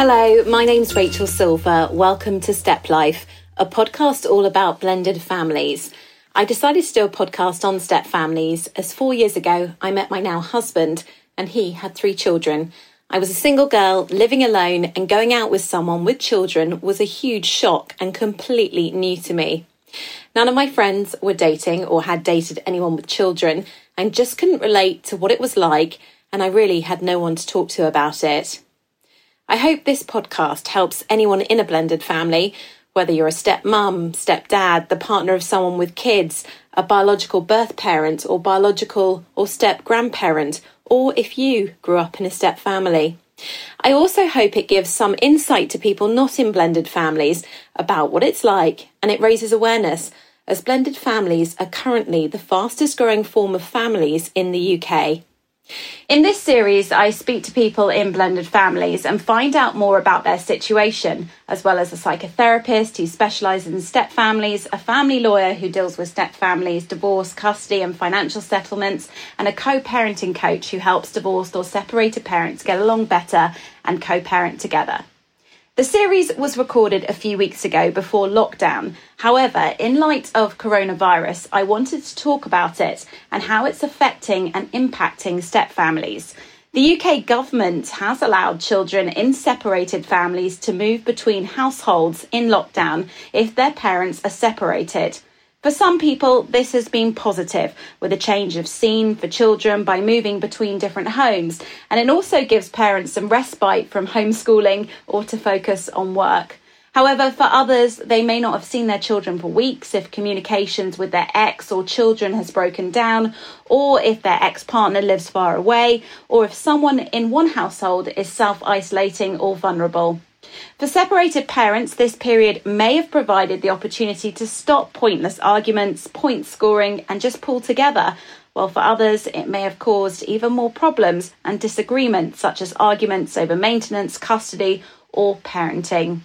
Hello, my name's Rachel Silver. Welcome to Step Life, a podcast all about blended families. I decided to do a podcast on step families as four years ago I met my now husband and he had three children. I was a single girl living alone and going out with someone with children was a huge shock and completely new to me. None of my friends were dating or had dated anyone with children and just couldn't relate to what it was like, and I really had no one to talk to about it. I hope this podcast helps anyone in a blended family, whether you're a step mum, step dad, the partner of someone with kids, a biological birth parent, or biological or step grandparent, or if you grew up in a step family. I also hope it gives some insight to people not in blended families about what it's like and it raises awareness as blended families are currently the fastest growing form of families in the UK. In this series, I speak to people in blended families and find out more about their situation, as well as a psychotherapist who specialises in step families, a family lawyer who deals with step families, divorce, custody, and financial settlements, and a co parenting coach who helps divorced or separated parents get along better and co parent together. The series was recorded a few weeks ago before lockdown. However, in light of coronavirus, I wanted to talk about it and how it's affecting and impacting step families. The UK government has allowed children in separated families to move between households in lockdown if their parents are separated. For some people, this has been positive, with a change of scene for children by moving between different homes, and it also gives parents some respite from homeschooling or to focus on work. However, for others, they may not have seen their children for weeks if communications with their ex or children has broken down, or if their ex partner lives far away, or if someone in one household is self isolating or vulnerable. For separated parents, this period may have provided the opportunity to stop pointless arguments, point scoring, and just pull together, while for others, it may have caused even more problems and disagreements, such as arguments over maintenance, custody, or parenting.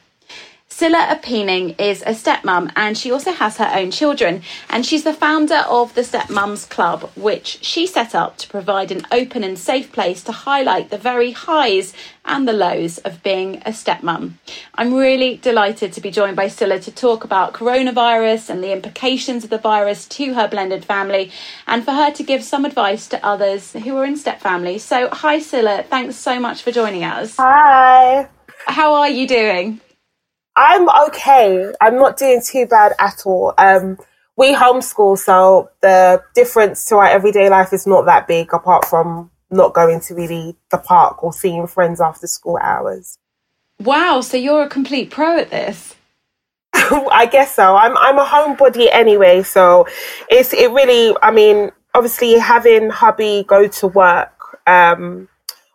Scylla Apeening is a stepmom and she also has her own children. And she's the founder of the Stepmoms Club, which she set up to provide an open and safe place to highlight the very highs and the lows of being a stepmom. I'm really delighted to be joined by Scylla to talk about coronavirus and the implications of the virus to her blended family and for her to give some advice to others who are in step families. So, hi Scylla, thanks so much for joining us. Hi. How are you doing? I'm okay. I'm not doing too bad at all. Um, we homeschool, so the difference to our everyday life is not that big, apart from not going to really the park or seeing friends after school hours. Wow, so you're a complete pro at this. I guess so. I'm I'm a homebody anyway, so it's it really. I mean, obviously having hubby go to work, um,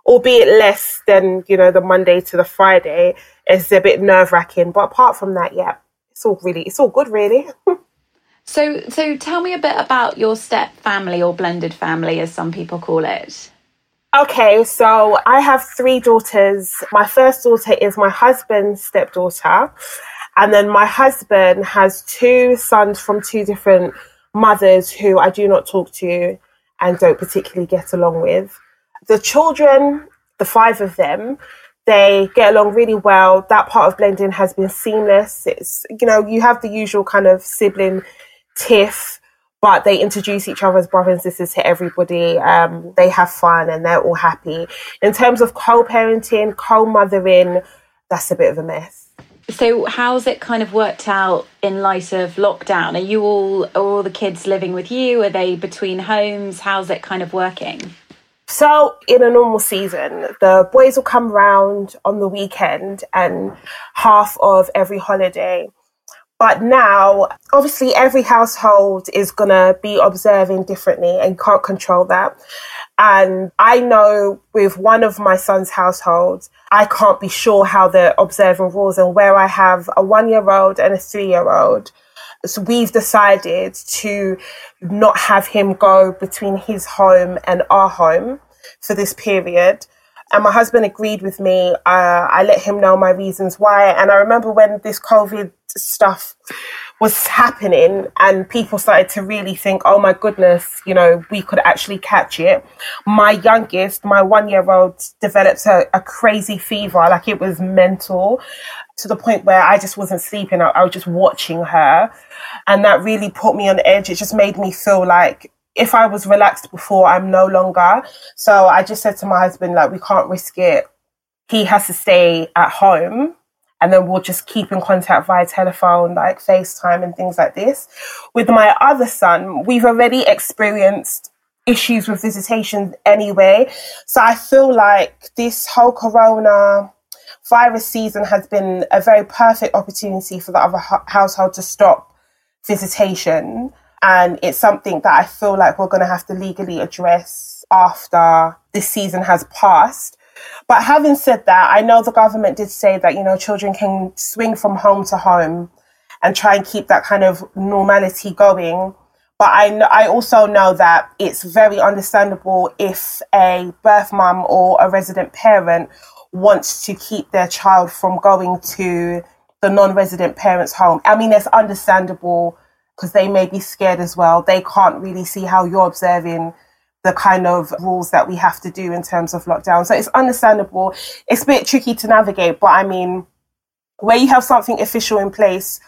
albeit less than you know the Monday to the Friday is a bit nerve wracking. But apart from that, yeah, it's all really it's all good, really. so so tell me a bit about your step family or blended family, as some people call it. Okay, so I have three daughters. My first daughter is my husband's stepdaughter. And then my husband has two sons from two different mothers who I do not talk to and don't particularly get along with. The children, the five of them, they get along really well. That part of blending has been seamless. It's, you know, you have the usual kind of sibling tiff, but they introduce each other as brothers and sisters to everybody. Um, they have fun and they're all happy. In terms of co parenting, co mothering, that's a bit of a mess. So, how's it kind of worked out in light of lockdown? Are you all, are all the kids living with you? Are they between homes? How's it kind of working? So, in a normal season, the boys will come round on the weekend and half of every holiday. But now, obviously, every household is going to be observing differently and can't control that. And I know with one of my son's households, I can't be sure how they're observing rules. And where I have a one year old and a three year old, so we've decided to not have him go between his home and our home for this period. And my husband agreed with me. Uh, I let him know my reasons why. And I remember when this COVID stuff was happening and people started to really think, oh my goodness, you know, we could actually catch it. My youngest, my one year old, developed a, a, crazy fever, like it was mental to the point where I just wasn't sleeping. I, I was just watching her. And that really put me on edge. It just made me feel like if I was relaxed before, I'm no longer. So I just said to my husband, like, we can't risk it. He has to stay at home and then we'll just keep in contact via telephone, like FaceTime and things like this. With my other son, we've already experienced issues with visitation anyway. So I feel like this whole corona virus season has been a very perfect opportunity for the other household to stop visitation. And it's something that I feel like we're going to have to legally address after this season has passed. But having said that, I know the government did say that, you know, children can swing from home to home and try and keep that kind of normality going. But I, know, I also know that it's very understandable if a birth mum or a resident parent wants to keep their child from going to the non-resident parent's home. I mean, it's understandable because they may be scared as well. They can't really see how you're observing the kind of rules that we have to do in terms of lockdown. So it's understandable. It's a bit tricky to navigate, but I mean, where you have something official in place,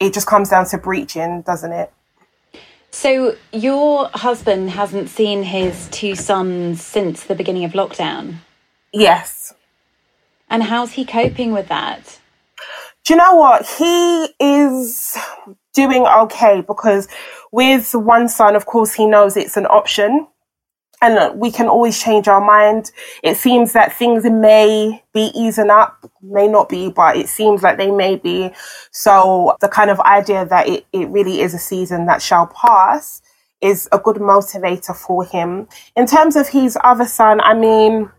it just comes down to breaching, doesn't it? So your husband hasn't seen his two sons since the beginning of lockdown? Yes. And how's he coping with that? Do you know what? He is doing okay because with one son, of course, he knows it's an option and we can always change our mind. It seems that things may be easing up, may not be, but it seems like they may be. So the kind of idea that it, it really is a season that shall pass is a good motivator for him. In terms of his other son, I mean,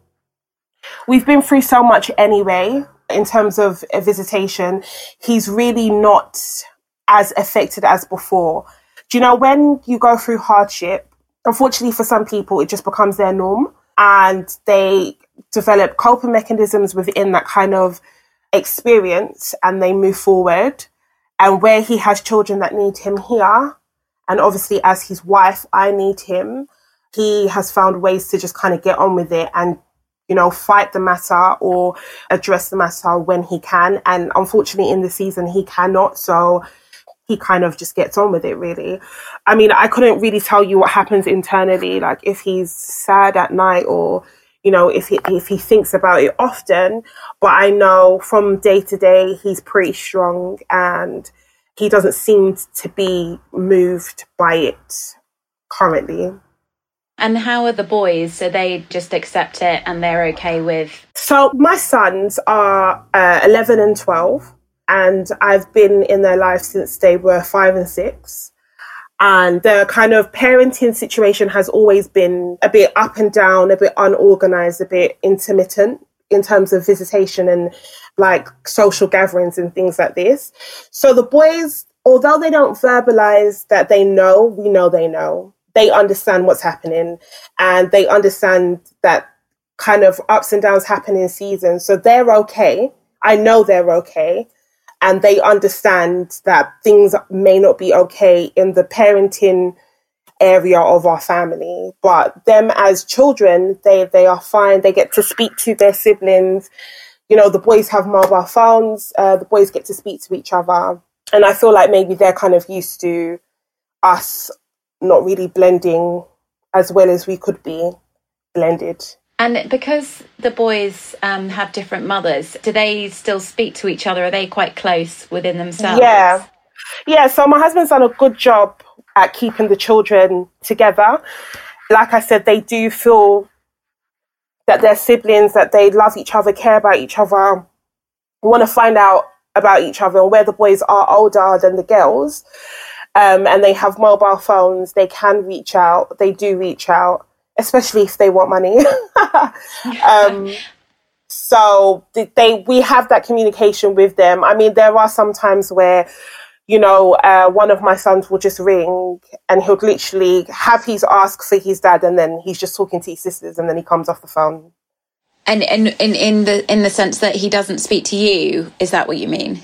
we've been through so much anyway in terms of a visitation. He's really not as affected as before. Do you know when you go through hardship, unfortunately for some people, it just becomes their norm and they develop coping mechanisms within that kind of experience and they move forward. And where he has children that need him here, and obviously as his wife, I need him, he has found ways to just kind of get on with it and you know, fight the matter or address the matter when he can. And unfortunately, in the season, he cannot. So he kind of just gets on with it really i mean i couldn't really tell you what happens internally like if he's sad at night or you know if he if he thinks about it often but i know from day to day he's pretty strong and he doesn't seem to be moved by it currently and how are the boys? So they just accept it and they're okay with? So my sons are uh, 11 and 12 and I've been in their life since they were five and six. And the kind of parenting situation has always been a bit up and down, a bit unorganized, a bit intermittent in terms of visitation and like social gatherings and things like this. So the boys, although they don't verbalize that they know, we know they know. They understand what's happening and they understand that kind of ups and downs happen in seasons. So they're okay. I know they're okay. And they understand that things may not be okay in the parenting area of our family. But them as children they they are fine. They get to speak to their siblings. You know the boys have mobile phones. Uh, the boys get to speak to each other. And i feel like maybe they're kind of used to us not really blending as well as we could be blended and because the boys um, have different mothers, do they still speak to each other? Are they quite close within themselves? Yeah. Yeah, so my husband's done a good job at keeping the children together. Like I said, they do feel that they're siblings, that they love each other, care about each other, want to find out about each other and where the boys are older than the girls. Um, and they have mobile phones, they can reach out, they do reach out especially if they want money. um, so they we have that communication with them. I mean, there are some times where you know, uh, one of my sons will just ring and he'll literally have his ask for his dad, and then he's just talking to his sisters, and then he comes off the phone. And in in in the in the sense that he doesn't speak to you, is that what you mean?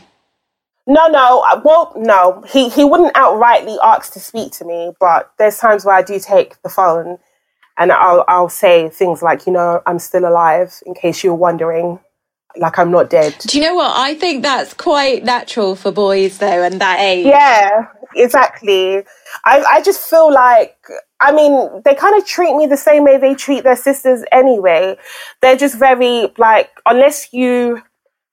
No, no. uh, Well, no. He he wouldn't outrightly ask to speak to me, but there's times where I do take the phone and I'll I'll say things like, you know, I'm still alive in case you're wondering, like I'm not dead. Do you know what? I think that's quite natural for boys, though, and that age. Yeah, exactly. I I just feel like I mean, they kind of treat me the same way they treat their sisters anyway. They're just very like unless you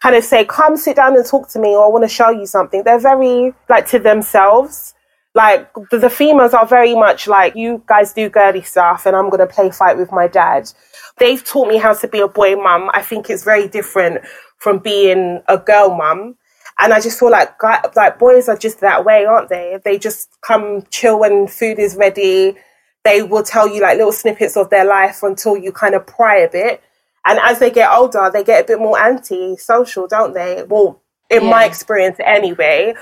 kind of say, "Come sit down and talk to me," or "I want to show you something." They're very like to themselves. Like the, the females are very much like, "You guys do girly stuff, and I'm gonna play fight with my dad." They've taught me how to be a boy mum. I think it's very different from being a girl mum. And I just feel like like boys are just that way, aren't they? They just come chill when food is ready. They will tell you like little snippets of their life until you kind of pry a bit. And as they get older, they get a bit more anti-social, don't they? Well, in my experience anyway.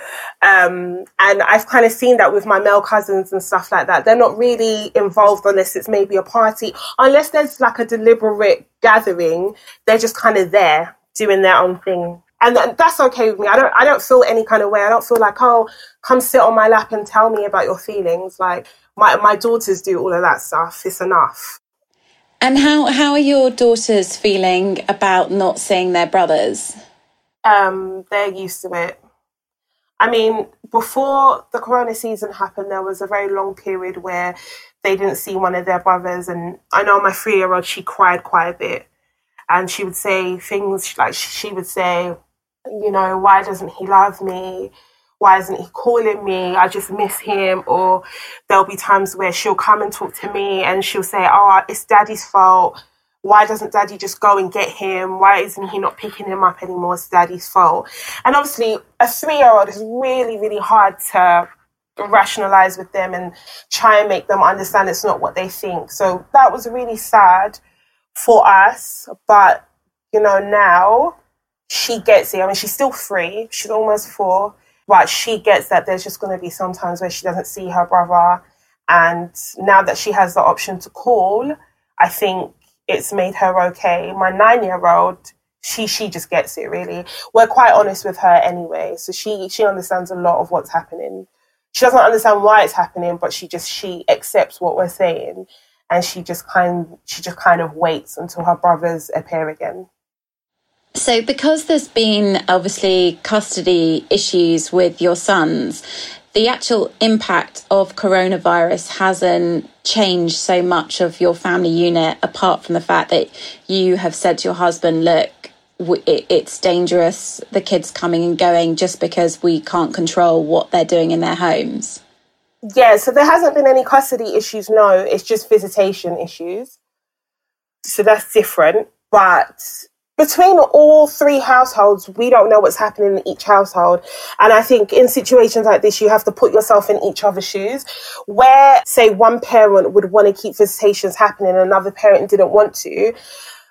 Um, and I've kind of seen that with my male cousins and stuff like that. They're not really involved unless it's maybe a party, unless there's like a deliberate gathering. They're just kind of there doing their own thing. And that's okay with me. I don't, I don't feel any kind of way. I don't feel like, oh, come sit on my lap and tell me about your feelings. Like my, my daughters do all of that stuff. It's enough. And how how are your daughters feeling about not seeing their brothers? um, they're used to it. I mean, before the Corona season happened, there was a very long period where they didn't see one of their brothers, and I know my three-year-old she cried quite a bit, and she would say things like she would say, you know, why doesn't he love me? Why isn't he calling me? I just miss him. Or there'll be times where she'll come and talk to me, and she'll say, oh, it's daddy's fault why doesn't daddy just go and get him? Why isn't he not picking him up anymore? It's daddy's fault. And obviously, a three year old is really, really hard to rationalize with them and try and make them understand it's not what they think. So that was really sad for us. But, you know, now she gets it. I mean, she's still three, she's almost four, but she gets that there's just going to be some times where she doesn't see her brother. And now that she has the option to call, I think it's made her okay. My nine year old, she she just gets it really. We're quite honest with her anyway, so she she understands a lot of what's happening. She doesn't understand why it's happening, but she just she accepts what we're saying, and she just kind she just kind of waits until her brothers appear again. So, because there's been obviously custody issues with your sons, the actual impact of coronavirus hasn't changed so much of your family unit, apart from the fact that you have said to your husband, look, it's dangerous, the kids coming and going, just because we can't control what they're doing in their homes. Yeah, so there hasn't been any custody issues, no, it's just visitation issues. So that's different. But between all three households, we don't know what's happening in each household. And I think in situations like this, you have to put yourself in each other's shoes. Where, say, one parent would want to keep visitations happening and another parent didn't want to,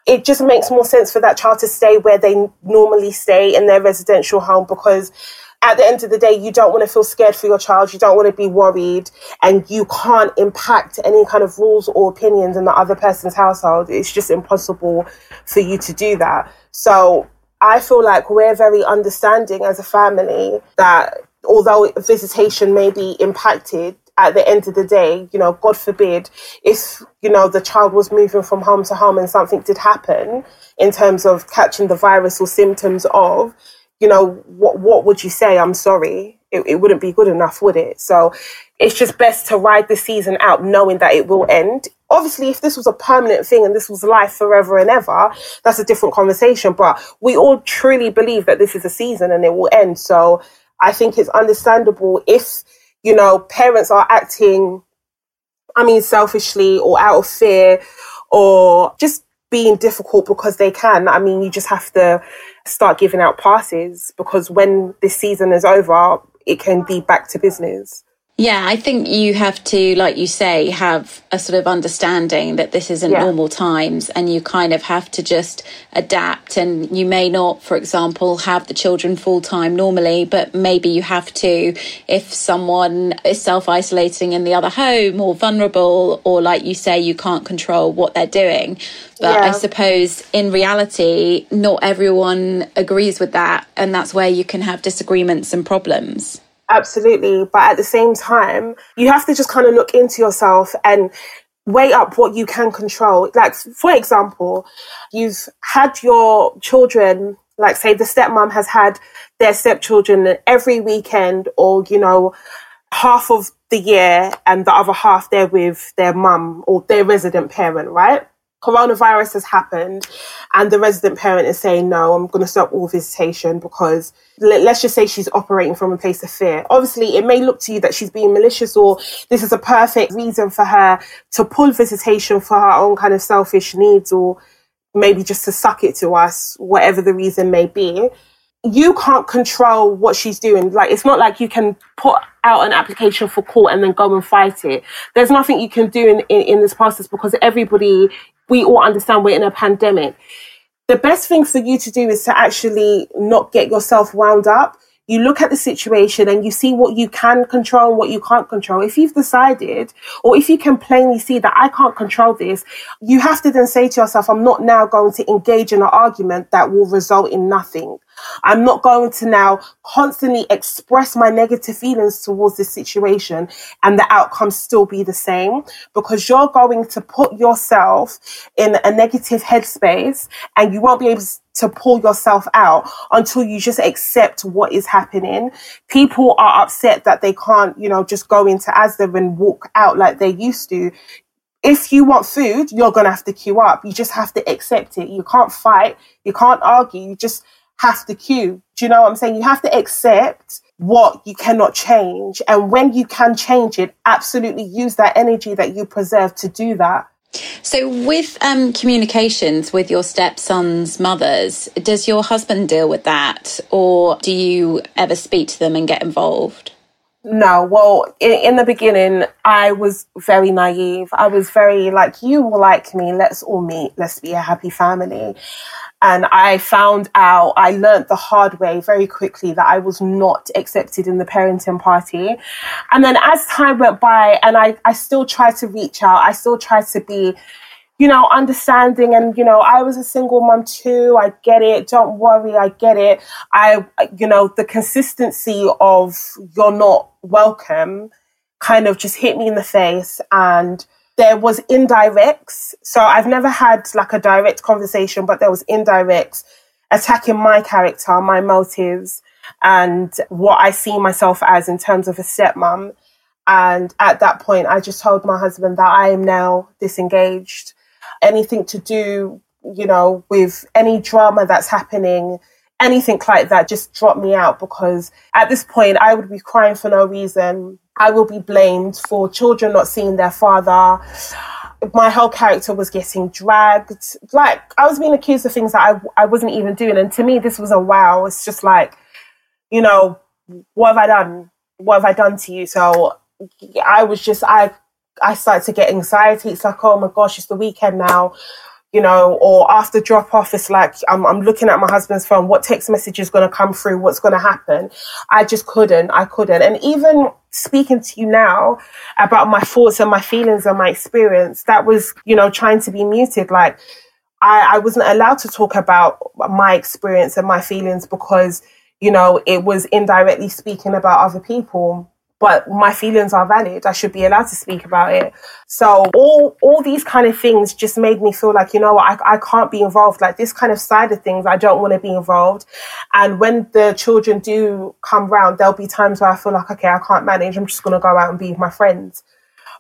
it just makes more sense for that child to stay where they normally stay in their residential home because at the end of the day, you don't want to feel scared for your child. You don't want to be worried, and you can't impact any kind of rules or opinions in the other person's household. It's just impossible for you to do that. So I feel like we're very understanding as a family that although visitation may be impacted, at the end of the day, you know, God forbid, if, you know, the child was moving from home to home and something did happen in terms of catching the virus or symptoms of, you know, what what would you say? I'm sorry. It, it wouldn't be good enough, would it? So it's just best to ride the season out knowing that it will end. Obviously, if this was a permanent thing and this was life forever and ever, that's a different conversation. But we all truly believe that this is a season and it will end. So I think it's understandable if, you know, parents are acting, I mean, selfishly or out of fear or just being difficult because they can. I mean, you just have to start giving out passes because when this season is over, it can be back to business. Yeah, I think you have to, like you say, have a sort of understanding that this isn't yeah. normal times and you kind of have to just adapt. And you may not, for example, have the children full time normally, but maybe you have to if someone is self isolating in the other home or vulnerable, or like you say, you can't control what they're doing. But yeah. I suppose in reality, not everyone agrees with that. And that's where you can have disagreements and problems. Absolutely. But at the same time, you have to just kind of look into yourself and weigh up what you can control. Like, for example, you've had your children, like, say, the stepmom has had their stepchildren every weekend or, you know, half of the year and the other half they're with their mum or their resident parent, right? Coronavirus has happened and the resident parent is saying no i'm going to stop all visitation because let's just say she's operating from a place of fear. Obviously it may look to you that she's being malicious or this is a perfect reason for her to pull visitation for her own kind of selfish needs or maybe just to suck it to us whatever the reason may be you can't control what she's doing. Like, it's not like you can put out an application for court and then go and fight it. There's nothing you can do in, in, in this process because everybody we all understand we're in a pandemic. The best thing for you to do is to actually not get yourself wound up. You look at the situation and you see what you can control and what you can't control. If you've decided, or if you can plainly see that I can't control this, you have to then say to yourself, I'm not now going to engage in an argument that will result in nothing. I'm not going to now constantly express my negative feelings towards this situation and the outcome still be the same because you're going to put yourself in a negative headspace and you won't be able to pull yourself out until you just accept what is happening. People are upset that they can't, you know, just go into Asda and walk out like they used to if you want food, you're going to have to queue up. You just have to accept it. You can't fight. You can't argue. You just have to queue. Do you know what I'm saying? You have to accept what you cannot change. And when you can change it, absolutely use that energy that you preserve to do that. So, with um, communications with your stepson's mothers, does your husband deal with that, or do you ever speak to them and get involved? No, well, in, in, the beginning, I was very naive. I was very like, you will like me. Let's all meet. Let's be a happy family. And I found out, I learned the hard way very quickly that I was not accepted in the parenting party. And then as time went by and I, I still tried to reach out, I still tried to be, you know, understanding. And, you know, I was a single mom too. I get it. Don't worry. I get it. I, you know, the consistency of you're not welcome kind of just hit me in the face. And, there was indirects. So I've never had like a direct conversation, but there was indirects attacking my character, my motives, and what I see myself as in terms of a stepmom. And at that point, I just told my husband that I am now disengaged. Anything to do, you know, with any drama that's happening, anything like that, just drop me out because at this point, I would be crying for no reason. I will be blamed for children not seeing their father. My whole character was getting dragged. Like, I was being accused of things that I, I wasn't even doing. And to me, this was a wow. It's just like, you know, what have I done? What have I done to you? So I was just, I, I started to get anxiety. It's like, oh my gosh, it's the weekend now you know, or after drop off, it's like I'm, I'm looking at my husband's phone. What text message is going to come through? What's going to happen? I just couldn't. I couldn't. And even speaking to you now about my thoughts and my feelings and my experience, that was, you know, trying to be muted. Like I, I wasn't allowed to talk about my experience and my feelings because, you know, it was indirectly speaking about other people but my feelings are valid. I should be allowed to speak about it. So all all these kind of things just made me feel like, you know what, I, I can't be involved. Like this kind of side of things, I don't want to be involved. And when the children do come round, there'll be times where I feel like, okay, I can't manage. I'm just to go out and be with my friends.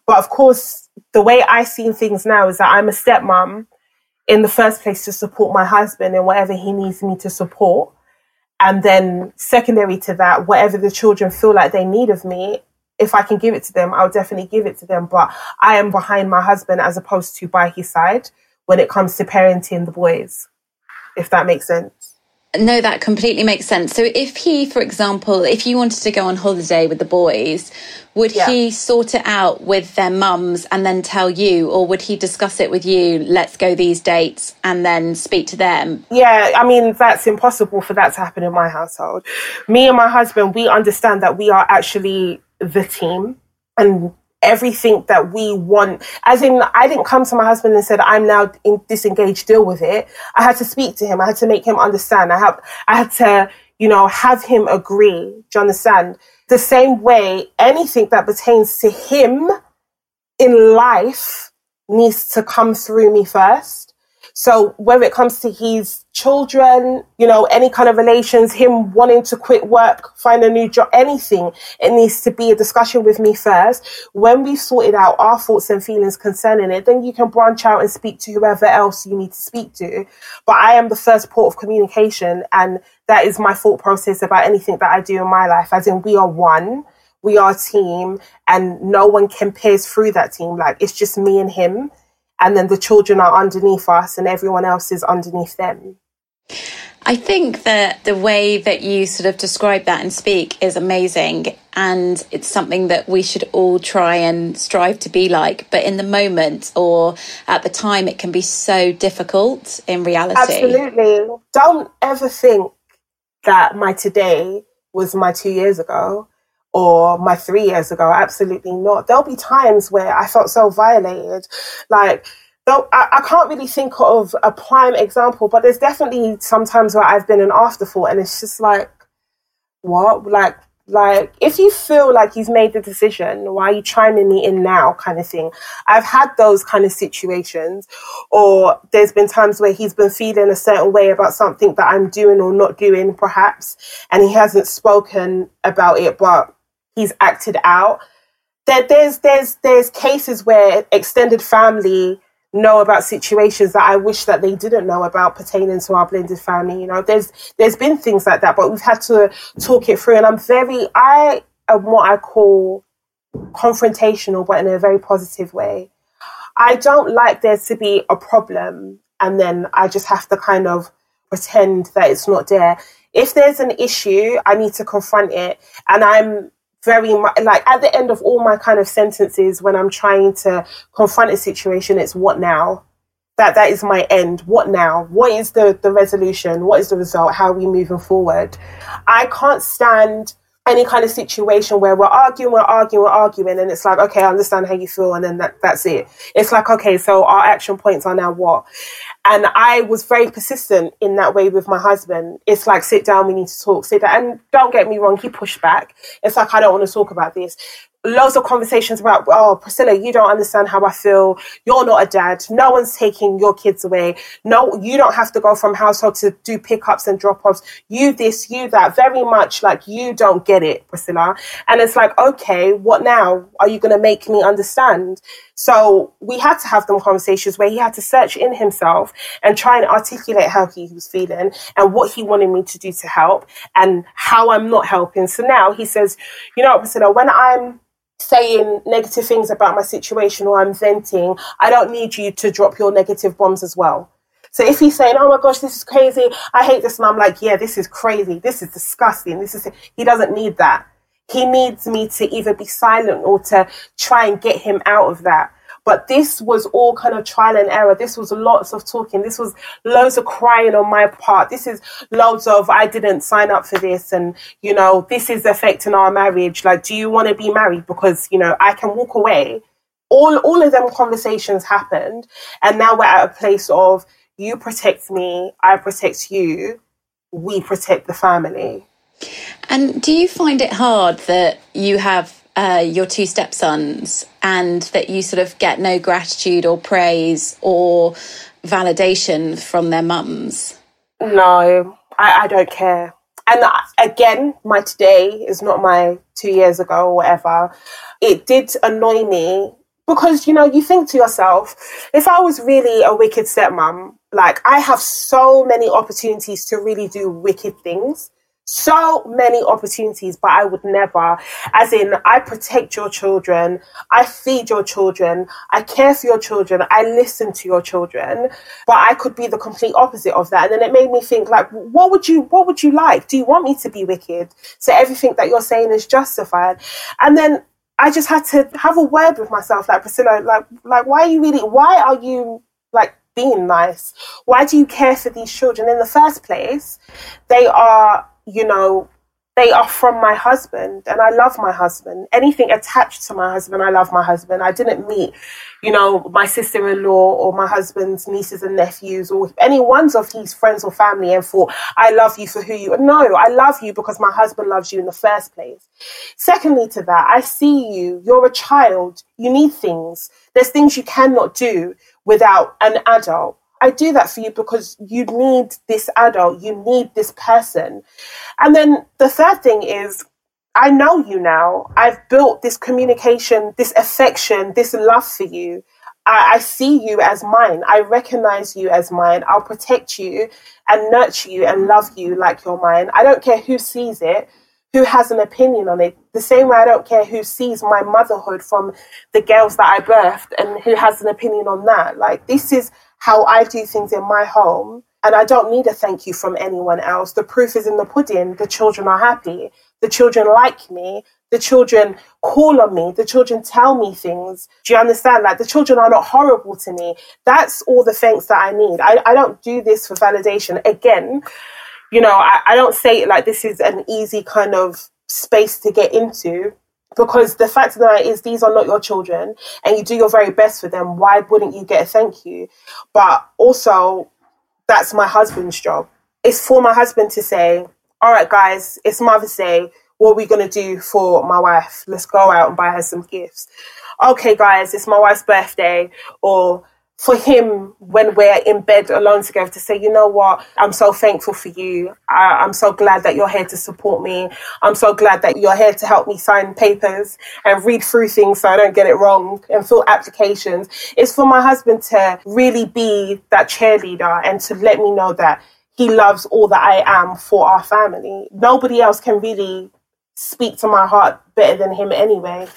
But of course, the way I see things now is that I'm a stepmom in the first place to support my husband in whatever he needs me to support. And then secondary to that, whatever the children feel like they need of me, if I can give it to them, I'll definitely give it to them. But I am behind my husband as opposed to by his side when it comes to parenting the boys, if that makes sense. No, that completely makes sense. So if he, for example, if you wanted to go on holiday with the boys, would yeah. he sort it out with their mums and then tell you, or would he discuss it with you, let's go these dates and then speak to them? Yeah, I mean, that's impossible for that to happen in my household. Me and my husband, we understand that we are actually the team and everything that we want. As in, I didn't come to my husband and said, I'm now in disengaged, deal with it. I had to speak to him. I had to make him understand. I have, I had to, you know, have him agree. Do you understand? The same way, anything that pertains to him in life needs to come through me first. So whether it comes to his children, you know, any kind of relations, him wanting to quit work, find a new job, anything, it needs to be a discussion with me first. When we've sorted out our thoughts and feelings concerning it, then you can branch out and speak to whoever else you need to speak to. But I am the first port of communication and that is my thought process about anything that I do in my life, as in we are one we are a team and no one can pierce through that team. Like it's just me and him and then the children are underneath us and everyone else is underneath them. I think that the way that you sort of describe that and speak is amazing. And it's something that we should all try and strive to be like. But in the moment or at the time, it can be so difficult in reality. Absolutely. Don't ever think that my today was my two years ago or my three years ago. Absolutely not. There'll be times where I felt so violated. Like, though I, I, can't really think of a prime example, but there's definitely sometimes where I've been an afterthought and it's just like, what? Like, like if you feel like you've made the decision, why are you chiming me in now? Kind of thing. I've had those kind of situations, or there's been times where he's been feeling a certain way about something that I'm doing or not doing, perhaps, and he hasn't spoken about it, but he's acted out. There, there's there's there's cases where extended family know about situations that I wish that they didn't know about pertaining to our blended family. You know, there's there's been things like that, but we've had to talk it through. And I'm very I am what I call confrontational, but in a very positive way. I don't like there to be a problem and then I just have to kind of pretend that it's not there. If there's an issue, I need to confront it. And I'm very much like at the end of all my kind of sentences when I'm trying to confront a situation, it's what now? That that is my end. What now? What is the the resolution? What is the result? How are we moving forward? I can't stand any kind of situation where we're arguing, we're arguing, we're arguing, and it's like, okay, I understand how you feel, and then that, that's it. It's like, okay, so our action points are now what? And I was very persistent in that way with my husband. It's like, sit down, we need to talk, sit down. And don't get me wrong, he pushed back. It's like, I don't want to talk about this loads of conversations about, oh, Priscilla, you don't understand how I feel. You're not a dad. No one's taking your kids away. No, you don't have to go from household to do pickups and drop offs. You this, you that. Very much like you don't get it, Priscilla. And it's like, okay, what now? Are you going to make me understand? So we had to have them conversations where he had to search in himself and try and articulate how he was feeling and what he wanted me to do to help and how I'm not helping. So now he says, you know, Priscilla, when I'm saying negative things about my situation or I'm venting, I don't need you to drop your negative bombs as well. So if he's saying, "Oh my gosh, this is crazy. I hate this," and I'm like, "Yeah, this is crazy. This is disgusting. This is," he doesn't need that. He needs me to either be silent or to try and get him out of that. But this was all kind of trial and error. This was lots of talking. This was loads of crying on my part. This is loads of I didn't sign up for this, and you know this is affecting our marriage. Like, do you want to be married? Because you know I can walk away. All all of them conversations happened, and now we're at a place of you protect me, I protect you, we protect the family. And do you find it hard that you have uh, your two stepsons and that you sort of get no gratitude or praise or validation from their mums? No, I, I don't care. And again, my today is not my two years ago or whatever. It did annoy me because, you know, you think to yourself, if I was really a wicked stepmom, like I have so many opportunities to really do wicked things so many opportunities, but I would never. As in, I protect your children, I feed your children, I care for your children, I listen to your children. But I could be the complete opposite of that. And then it made me think, like, what would you what would you like? Do you want me to be wicked? So everything that you're saying is justified. And then I just had to have a word with myself, like Priscilla, like like why are you really why are you like being nice? Why do you care for these children in the first place? They are you know, they are from my husband and I love my husband. Anything attached to my husband, I love my husband. I didn't meet, you know, my sister in law or my husband's nieces and nephews or any ones of his friends or family and thought, I love you for who you are. No, I love you because my husband loves you in the first place. Secondly, to that, I see you. You're a child. You need things. There's things you cannot do without an adult. I do that for you because you need this adult, you need this person. And then the third thing is, I know you now. I've built this communication, this affection, this love for you. I, I, see you as mine. I recognize you as mine. I'll protect you and nurture you and love you like you're mine. I don't care who sees it, who has an opinion on it. The same way I don't care who sees my motherhood from the girls that I birthed and who has an opinion on that. Like, this is how I do things in my home. And I don't need a thank you from anyone else. The proof is in the pudding. The children are happy. The children like me. The children call on me. The children tell me things. Do you understand? Like the children are not horrible to me. That's all the thanks that I need. I, I don't do this for validation. Again, you know, I, I don't say it like this is an easy kind of space to get into because the fact of the matter is these are not your children and you do your very best for them. Why wouldn't you get a thank you? But also that's my husband's job. It's for my husband to say all right guys it's mother's day. What are we going to do for my wife? Let's go out and buy her some gifts. Okay guys it's my wife's birthday or for him when we're in bed alone together to say, you know what, I'm so thankful for you. I, am so glad that you're here to support me. I'm so glad that you're here to help me sign papers and read through things so I don't get it wrong and fill applications. It's for my husband to really be that cheerleader and to let me know that he loves all that I am for our family. Nobody else can really speak to my heart better than him anyway.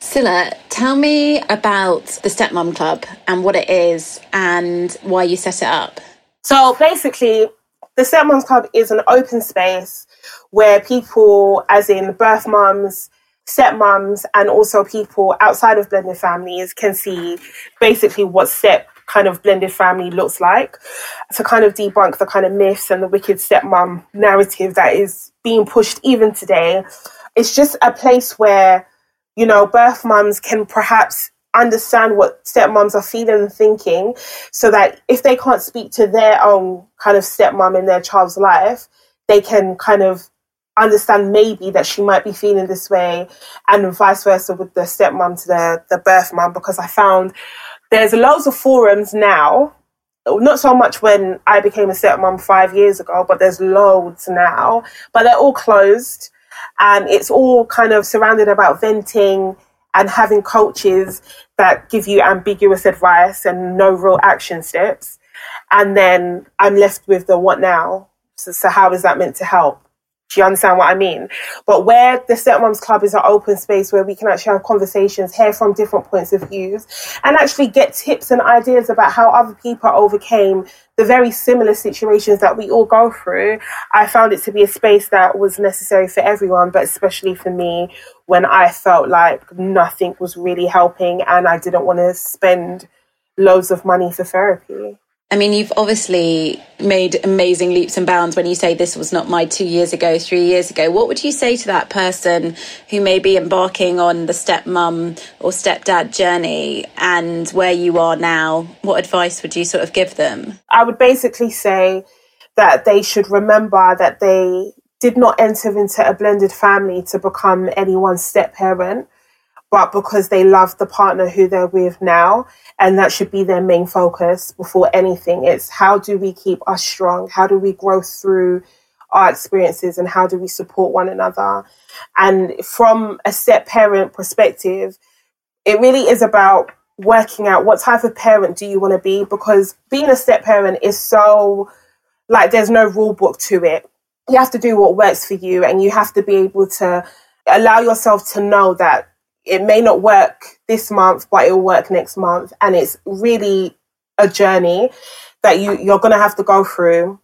Scylla, tell me about the Stepmom Club and what it is and why you set it up. So basically, the Stepmoms Club is an open space where people, as in birth mums, stepmoms, and also people outside of blended families, can see basically what step kind of blended family looks like to kind of debunk the kind of myths and the wicked stepmom narrative that is being pushed even today. It's just a place where you know, birth mums can perhaps understand what stepmoms are feeling and thinking so that if they can't speak to their own kind of stepmom in their child's life, they can kind of understand maybe that she might be feeling this way and vice versa with the stepmom to the, the birth mum because I found there's loads of forums now. Not so much when I became a stepmom five years ago, but there's loads now, but they're all closed and it's all kind of surrounded about venting and having coaches that give you ambiguous advice and no real action steps. And then I'm left with the what now? So, so how is that meant to help? Do you understand what I mean? But where the Set Stepmoms Club is an open space where we can actually have conversations, hear from different points of views, and actually get tips and ideas about how other people overcame the very similar situations that we all go through. I found it to be a space that was necessary for everyone, but especially for me when I felt like nothing was really helping and I didn't want to spend loads of money for therapy. I mean, you've obviously made amazing leaps and bounds when you say this was not my two years ago, three years ago. What would you say to that person who may be embarking on the stepmom or stepdad journey and where you are now? What advice would you sort of give them? I would basically say that they should remember that they did not enter into a blended family to become anyone's step parent but because they love the partner who they're with now. And that should be their main focus before anything. It's how do we keep us strong? How do we grow through our experiences and how do we support one another? And from a step parent perspective, it really is about working out what type of parent do you want to be because being a step parent is so like there's no rule book to it you have to do what works for you and you have to be able to allow yourself to know that it may not work this month, but it'll work next month. And it's really a journey that you, you're going to have to go through.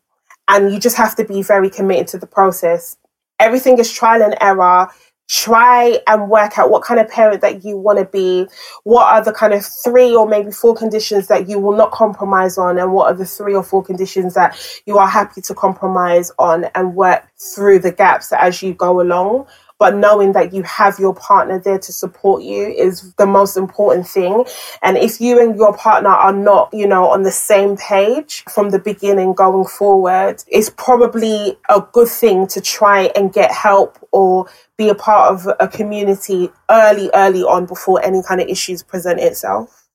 And you just have to be very committed to the process. Everything is trial and error try and work out what kind of parent that you want to be what are the kind of three or maybe four conditions that you will not compromise on and what are the three or four conditions that you are happy to compromise on and work through the gaps as you go along but knowing that you have your partner there to support you is the most important thing. And if you and your partner are not, you know, on the same page from the beginning going forward, it's probably a good thing to try and get help or be a part of a community early, early on before any kind of issues present itself.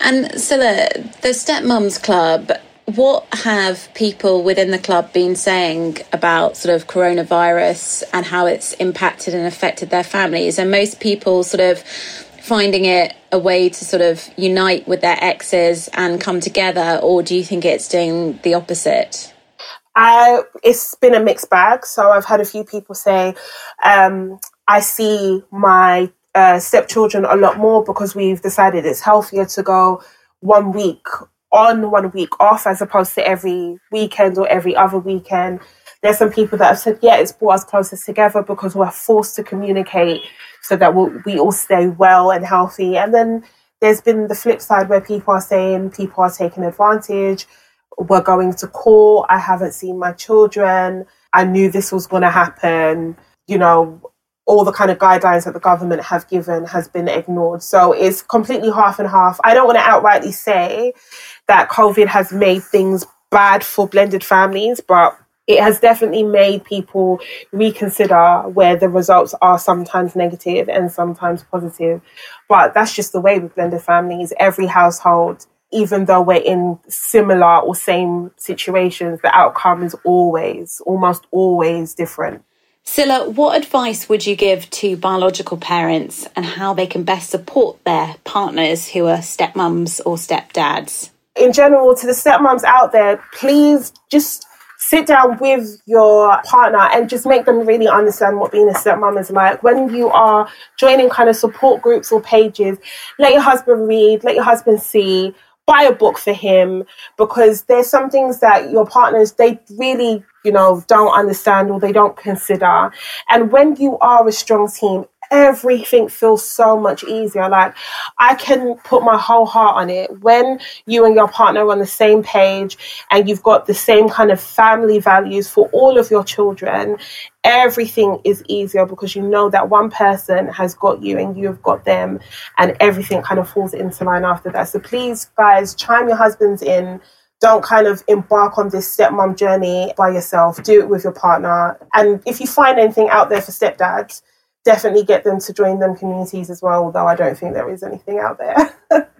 And Scylla, the Stepmoms Club what have people within the club been saying about sort of coronavirus and how it's impacted and affected their families? And most people sort of finding it a way to sort of unite with their exes and come together, or do you think it's doing the opposite? I, it's been a mixed bag. So I've had a few people say, um, I see my uh, stepchildren a lot more because we've decided it's healthier to go one week on one week off as opposed to every weekend or every other weekend. There's some people that have said, yeah, it's brought us closer together because we're forced to communicate so that we'll, we all stay well and healthy. And then there's been the flip side where people are saying people are taking advantage. We're going to court. I haven't seen my children. I knew this was going to happen. You know, all the kind of guidelines that the government have given has been ignored. So it's completely half and half. I don't want to outrightly say that COVID has made things bad for blended families, but it has definitely made people reconsider where the results are sometimes negative and sometimes positive. But that's just the way with blended families. Every household, even though we're in similar or same situations, the outcome is always, almost always different. Scylla, what advice would you give to biological parents and how they can best support their partners who are stepmums or stepdads? in general, to the stepmoms out there, please just sit down with your partner and just make them really understand what being a stepmom is like. When you are joining kind of support groups or pages, let your husband read, let your husband see, buy a book for him because there's some things that your partners they really you know don't understand or they don't consider. And when you are a strong team everything feels so much easier. Like I can put my whole heart on it. When you and your partner are on the same page and you've got the same kind of family values for all of your children, everything is easier because you know that one person has got you and you've got them and everything kind of falls into line after that. So please guys chime your husbands in don't kind of embark on this stepmom journey by yourself. Do it with your partner. And if you find anything out there for stepdads, definitely get them to join them communities as well, although I don't think there is anything out there.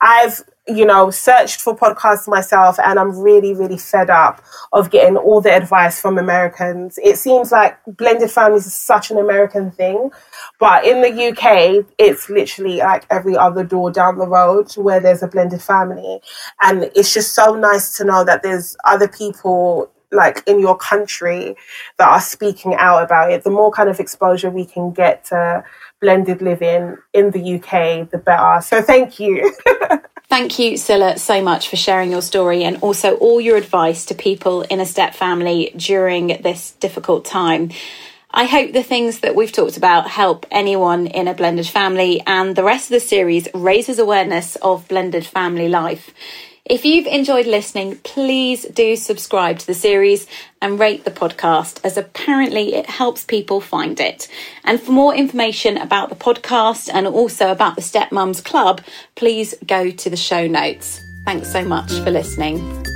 I've, you know, searched for podcasts myself and I'm really, really fed up of getting all the advice from Americans. It seems like blended families is such an American thing, but in the UK, it's literally like every other door down the road where there's a blended family. And it's just so nice to know that there's other people like in your country that are speaking out about it, the more kind of exposure we can get to blended living in the UK, the better. So thank you. Thank you, Scylla, so much for sharing your story and also all your advice to people in a step family during this difficult time. I hope the things that we've talked about help anyone in a blended family and the rest of the series raises awareness of blended family life. If you've enjoyed listening, please do subscribe to the series and rate the podcast, as apparently it helps people find it. And for more information about the podcast and also about the Stepmoms Club, please go to the show notes. Thanks so much for listening.